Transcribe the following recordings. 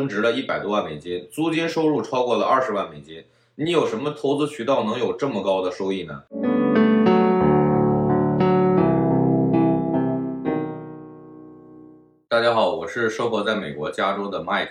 增值了一百多万美金，租金收入超过了二十万美金。你有什么投资渠道能有这么高的收益呢？大家好，我是生活在美国加州的 Mike。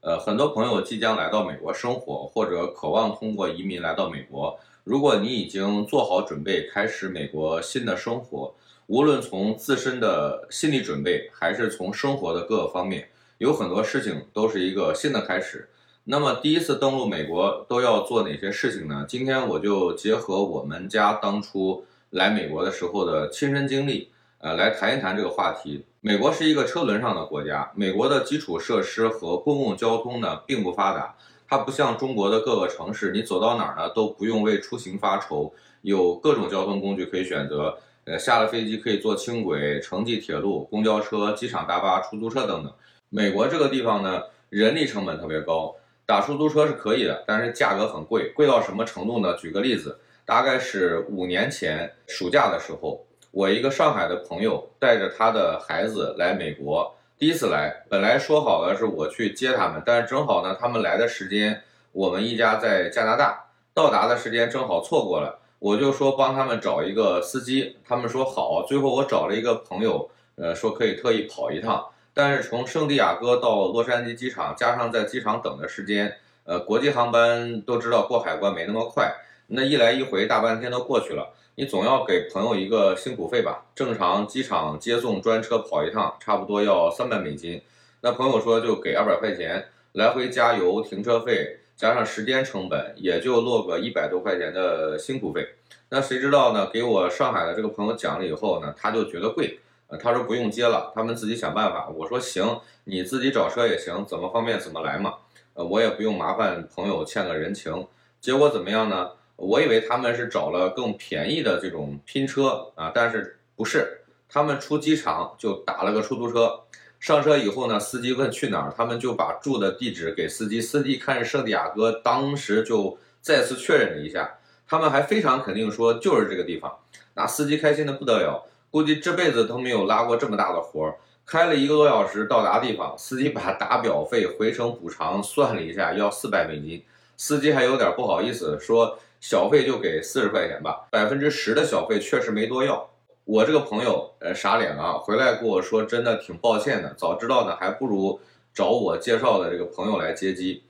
呃，很多朋友即将来到美国生活，或者渴望通过移民来到美国。如果你已经做好准备开始美国新的生活，无论从自身的心理准备，还是从生活的各个方面，有很多事情都是一个新的开始。那么第一次登陆美国都要做哪些事情呢？今天我就结合我们家当初来美国的时候的亲身经历，呃，来谈一谈这个话题。美国是一个车轮上的国家，美国的基础设施和公共交通呢并不发达，它不像中国的各个城市，你走到哪儿呢都不用为出行发愁，有各种交通工具可以选择。呃，下了飞机可以坐轻轨、城际铁路、公交车、机场大巴、出租车等等。美国这个地方呢，人力成本特别高。打出租车是可以的，但是价格很贵，贵到什么程度呢？举个例子，大概是五年前暑假的时候，我一个上海的朋友带着他的孩子来美国，第一次来，本来说好了是我去接他们，但是正好呢，他们来的时间我们一家在加拿大，到达的时间正好错过了，我就说帮他们找一个司机，他们说好，最后我找了一个朋友，呃，说可以特意跑一趟。但是从圣地亚哥到洛杉矶机场，加上在机场等的时间，呃，国际航班都知道过海关没那么快，那一来一回大半天都过去了，你总要给朋友一个辛苦费吧？正常机场接送专车跑一趟，差不多要三百美金，那朋友说就给二百块钱，来回加油、停车费加上时间成本，也就落个一百多块钱的辛苦费。那谁知道呢？给我上海的这个朋友讲了以后呢，他就觉得贵。他说不用接了，他们自己想办法。我说行，你自己找车也行，怎么方便怎么来嘛。呃，我也不用麻烦朋友欠个人情。结果怎么样呢？我以为他们是找了更便宜的这种拼车啊，但是不是，他们出机场就打了个出租车。上车以后呢，司机问去哪儿，他们就把住的地址给司机。司机看着圣地亚哥，当时就再次确认了一下，他们还非常肯定说就是这个地方。那司机开心的不得了。估计这辈子都没有拉过这么大的活儿，开了一个多小时到达地方，司机把打表费、回程补偿算了一下，要四百美金。司机还有点不好意思，说小费就给四十块钱吧，百分之十的小费确实没多要。我这个朋友呃傻脸啊，回来跟我说真的挺抱歉的，早知道呢还不如找我介绍的这个朋友来接机。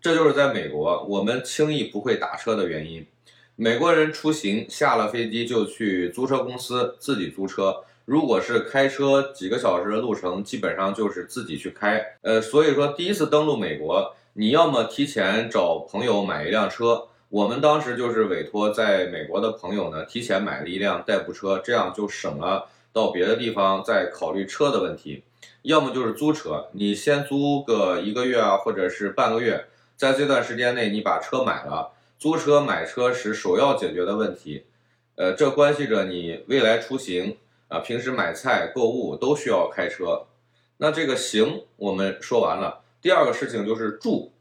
这就是在美国我们轻易不会打车的原因。美国人出行下了飞机就去租车公司自己租车，如果是开车几个小时的路程，基本上就是自己去开。呃，所以说第一次登陆美国，你要么提前找朋友买一辆车，我们当时就是委托在美国的朋友呢提前买了一辆代步车，这样就省了到别的地方再考虑车的问题。要么就是租车，你先租个一个月啊，或者是半个月，在这段时间内你把车买了。租车买车时首要解决的问题，呃，这关系着你未来出行啊，平时买菜、购物都需要开车。那这个行我们说完了，第二个事情就是住，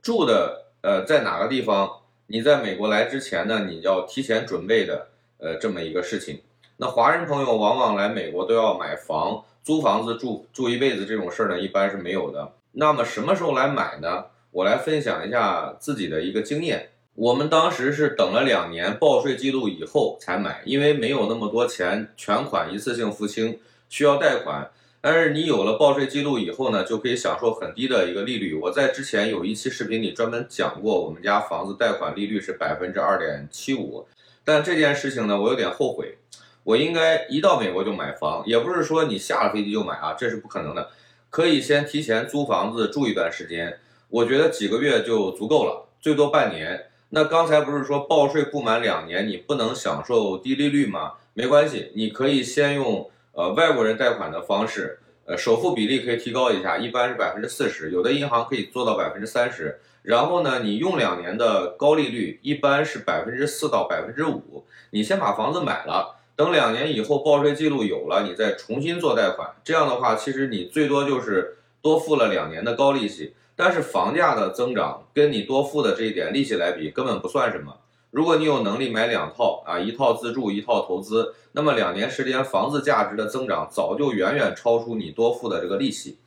住的呃在哪个地方？你在美国来之前呢，你要提前准备的呃这么一个事情。那华人朋友往往来美国都要买房、租房子住住一辈子这种事儿呢，一般是没有的。那么什么时候来买呢？我来分享一下自己的一个经验。我们当时是等了两年报税记录以后才买，因为没有那么多钱全款一次性付清，需要贷款。但是你有了报税记录以后呢，就可以享受很低的一个利率。我在之前有一期视频里专门讲过，我们家房子贷款利率是百分之二点七五。但这件事情呢，我有点后悔，我应该一到美国就买房，也不是说你下了飞机就买啊，这是不可能的。可以先提前租房子住一段时间，我觉得几个月就足够了，最多半年。那刚才不是说报税不满两年你不能享受低利率吗？没关系，你可以先用呃外国人贷款的方式，呃首付比例可以提高一下，一般是百分之四十，有的银行可以做到百分之三十。然后呢，你用两年的高利率，一般是百分之四到百分之五。你先把房子买了，等两年以后报税记录有了，你再重新做贷款。这样的话，其实你最多就是多付了两年的高利息。但是房价的增长跟你多付的这一点利息来比，根本不算什么。如果你有能力买两套啊，一套自住，一套投资，那么两年时间房子价值的增长早就远远超出你多付的这个利息。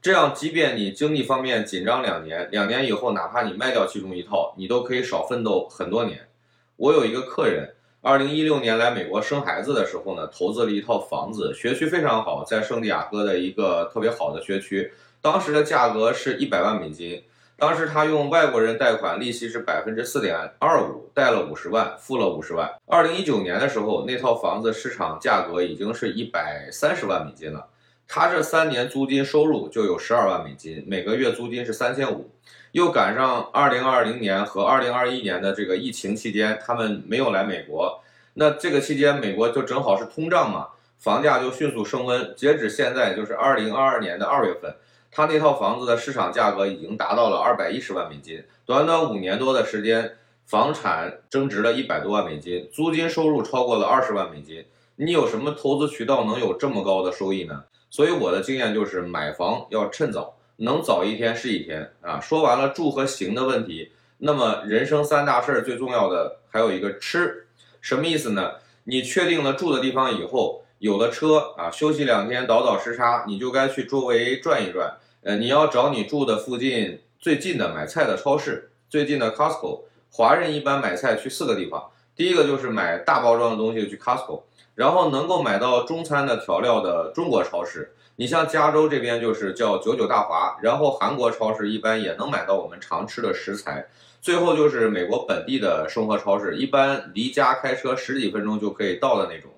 这样，即便你经济方面紧张两年，两年以后，哪怕你卖掉其中一套，你都可以少奋斗很多年。我有一个客人，二零一六年来美国生孩子的时候呢，投资了一套房子，学区非常好，在圣地亚哥的一个特别好的学区，当时的价格是一百万美金。当时他用外国人贷款，利息是百分之四点二五，贷了五十万，付了五十万。二零一九年的时候，那套房子市场价格已经是一百三十万美金了。他这三年租金收入就有十二万美金，每个月租金是三千五。又赶上二零二零年和二零二一年的这个疫情期间，他们没有来美国。那这个期间，美国就正好是通胀嘛，房价就迅速升温。截止现在，就是二零二二年的二月份。他那套房子的市场价格已经达到了二百一十万美金，短短五年多的时间，房产增值了一百多万美金，租金收入超过了二十万美金。你有什么投资渠道能有这么高的收益呢？所以我的经验就是，买房要趁早，能早一天是一天啊。说完了住和行的问题，那么人生三大事儿最重要的还有一个吃，什么意思呢？你确定了住的地方以后，有了车啊，休息两天倒倒时差，你就该去周围转一转。呃，你要找你住的附近最近的买菜的超市，最近的 Costco。华人一般买菜去四个地方，第一个就是买大包装的东西去 Costco，然后能够买到中餐的调料的中国超市。你像加州这边就是叫九九大华，然后韩国超市一般也能买到我们常吃的食材。最后就是美国本地的生活超市，一般离家开车十几分钟就可以到的那种。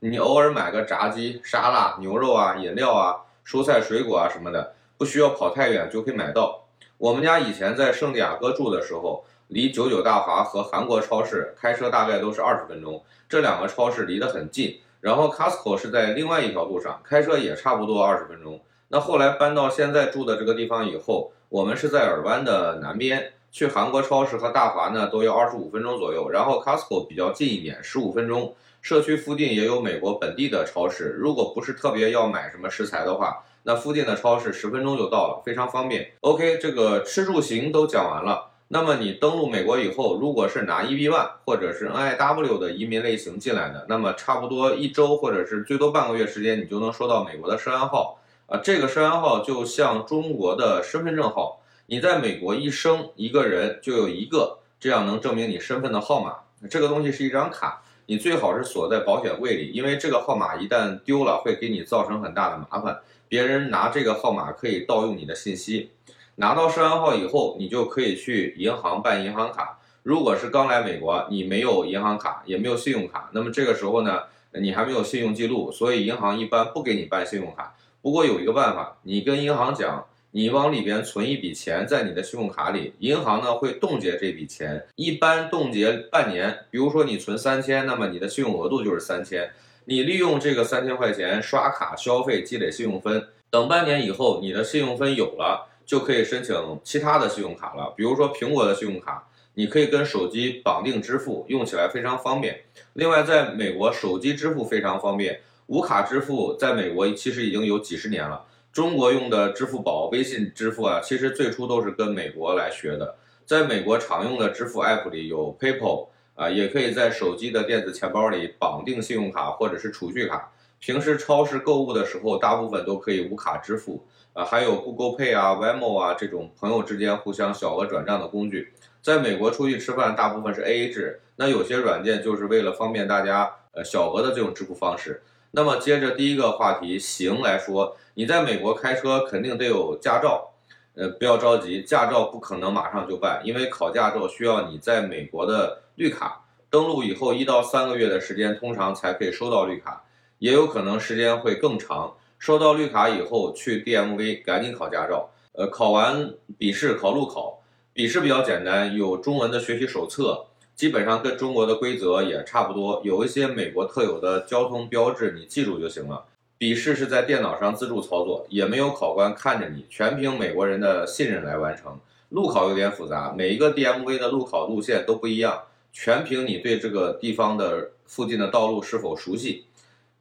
你偶尔买个炸鸡、沙拉、牛肉啊、饮料啊、蔬菜水果啊什么的。不需要跑太远就可以买到。我们家以前在圣地亚哥住的时候，离九九大华和韩国超市开车大概都是二十分钟，这两个超市离得很近。然后 Costco 是在另外一条路上，开车也差不多二十分钟。那后来搬到现在住的这个地方以后，我们是在尔湾的南边，去韩国超市和大华呢都要二十五分钟左右。然后 Costco 比较近一点，十五分钟。社区附近也有美国本地的超市，如果不是特别要买什么食材的话。那附近的超市十分钟就到了，非常方便。OK，这个吃住行都讲完了。那么你登陆美国以后，如果是拿 EB-1 或者是 NIW 的移民类型进来的，那么差不多一周或者是最多半个月时间，你就能收到美国的社安号。啊，这个社安号就像中国的身份证号，你在美国一生一个人就有一个这样能证明你身份的号码。这个东西是一张卡，你最好是锁在保险柜里，因为这个号码一旦丢了，会给你造成很大的麻烦。别人拿这个号码可以盗用你的信息，拿到社安号以后，你就可以去银行办银行卡。如果是刚来美国，你没有银行卡，也没有信用卡，那么这个时候呢，你还没有信用记录，所以银行一般不给你办信用卡。不过有一个办法，你跟银行讲，你往里边存一笔钱在你的信用卡里，银行呢会冻结这笔钱，一般冻结半年。比如说你存三千，那么你的信用额度就是三千。你利用这个三千块钱刷卡消费积累信用分，等半年以后你的信用分有了，就可以申请其他的信用卡了。比如说苹果的信用卡，你可以跟手机绑定支付，用起来非常方便。另外，在美国手机支付非常方便，无卡支付在美国其实已经有几十年了。中国用的支付宝、微信支付啊，其实最初都是跟美国来学的。在美国常用的支付 App 里有 PayPal。啊，也可以在手机的电子钱包里绑定信用卡或者是储蓄卡。平时超市购物的时候，大部分都可以无卡支付。啊，还有 Google Pay 啊、Venmo 啊这种朋友之间互相小额转账的工具。在美国出去吃饭，大部分是 AA 制。那有些软件就是为了方便大家，呃，小额的这种支付方式。那么接着第一个话题，行来说，你在美国开车肯定得有驾照。呃，不要着急，驾照不可能马上就办，因为考驾照需要你在美国的绿卡登录以后一到三个月的时间，通常才可以收到绿卡，也有可能时间会更长。收到绿卡以后去 DMV 赶紧考驾照，呃，考完笔试考路考，笔试比较简单，有中文的学习手册，基本上跟中国的规则也差不多，有一些美国特有的交通标志，你记住就行了。笔试是在电脑上自助操作，也没有考官看着你，全凭美国人的信任来完成。路考有点复杂，每一个 DMV 的路考路线都不一样，全凭你对这个地方的附近的道路是否熟悉。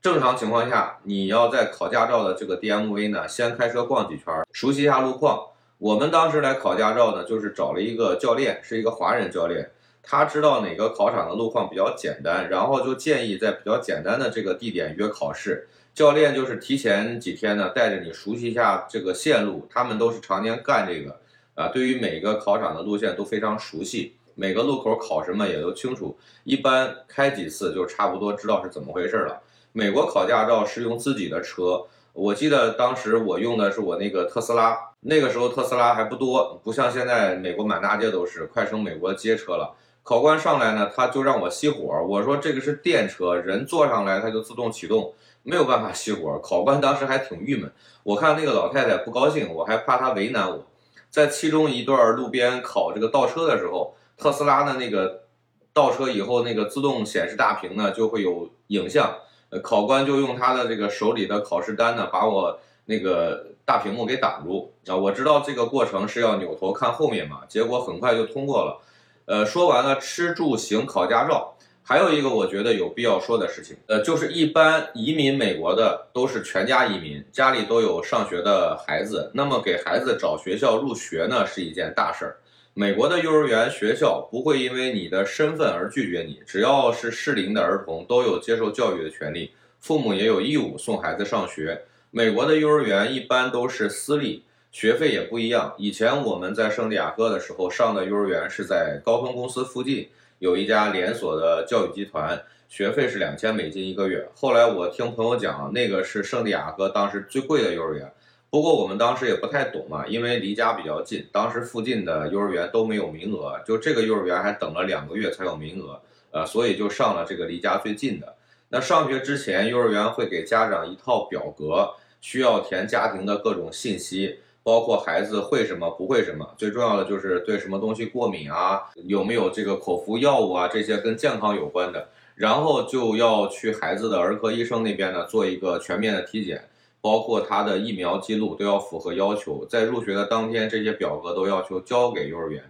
正常情况下，你要在考驾照的这个 DMV 呢，先开车逛几圈，熟悉一下路况。我们当时来考驾照呢，就是找了一个教练，是一个华人教练，他知道哪个考场的路况比较简单，然后就建议在比较简单的这个地点约考试。教练就是提前几天呢，带着你熟悉一下这个线路，他们都是常年干这个，啊，对于每个考场的路线都非常熟悉，每个路口考什么也都清楚，一般开几次就差不多知道是怎么回事了。美国考驾照是用自己的车，我记得当时我用的是我那个特斯拉，那个时候特斯拉还不多，不像现在美国满大街都是，快成美国街车了。考官上来呢，他就让我熄火，我说这个是电车，人坐上来它就自动启动。没有办法熄火，考官当时还挺郁闷。我看那个老太太不高兴，我还怕她为难我。在其中一段路边考这个倒车的时候，特斯拉的那个倒车以后那个自动显示大屏呢就会有影像，呃，考官就用他的这个手里的考试单呢把我那个大屏幕给挡住啊。我知道这个过程是要扭头看后面嘛，结果很快就通过了。呃，说完了吃住行考驾照。还有一个我觉得有必要说的事情，呃，就是一般移民美国的都是全家移民，家里都有上学的孩子，那么给孩子找学校入学呢是一件大事儿。美国的幼儿园学校不会因为你的身份而拒绝你，只要是适龄的儿童都有接受教育的权利，父母也有义务送孩子上学。美国的幼儿园一般都是私立，学费也不一样。以前我们在圣地亚哥的时候上的幼儿园是在高通公司附近。有一家连锁的教育集团，学费是两千美金一个月。后来我听朋友讲，那个是圣地亚哥当时最贵的幼儿园。不过我们当时也不太懂嘛，因为离家比较近，当时附近的幼儿园都没有名额，就这个幼儿园还等了两个月才有名额，呃，所以就上了这个离家最近的。那上学之前，幼儿园会给家长一套表格，需要填家庭的各种信息。包括孩子会什么不会什么，最重要的就是对什么东西过敏啊，有没有这个口服药物啊，这些跟健康有关的，然后就要去孩子的儿科医生那边呢做一个全面的体检，包括他的疫苗记录都要符合要求，在入学的当天，这些表格都要求交给幼儿园。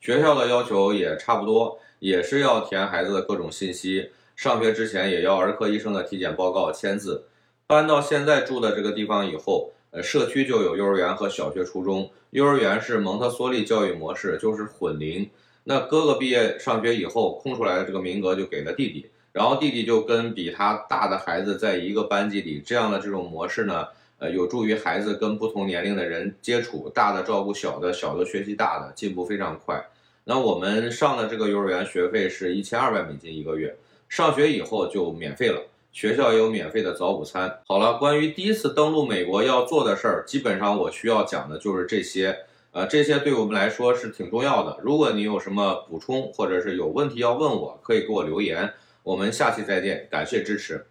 学校的要求也差不多，也是要填孩子的各种信息，上学之前也要儿科医生的体检报告签字。搬到现在住的这个地方以后。社区就有幼儿园和小学、初中。幼儿园是蒙特梭利教育模式，就是混龄。那哥哥毕业上学以后，空出来的这个名额就给了弟弟，然后弟弟就跟比他大的孩子在一个班级里。这样的这种模式呢，呃，有助于孩子跟不同年龄的人接触，大的照顾小的，小的学习大的，进步非常快。那我们上的这个幼儿园学费是一千二百美金一个月，上学以后就免费了。学校也有免费的早午餐。好了，关于第一次登陆美国要做的事儿，基本上我需要讲的就是这些。呃，这些对我们来说是挺重要的。如果你有什么补充，或者是有问题要问我，可以给我留言。我们下期再见，感谢支持。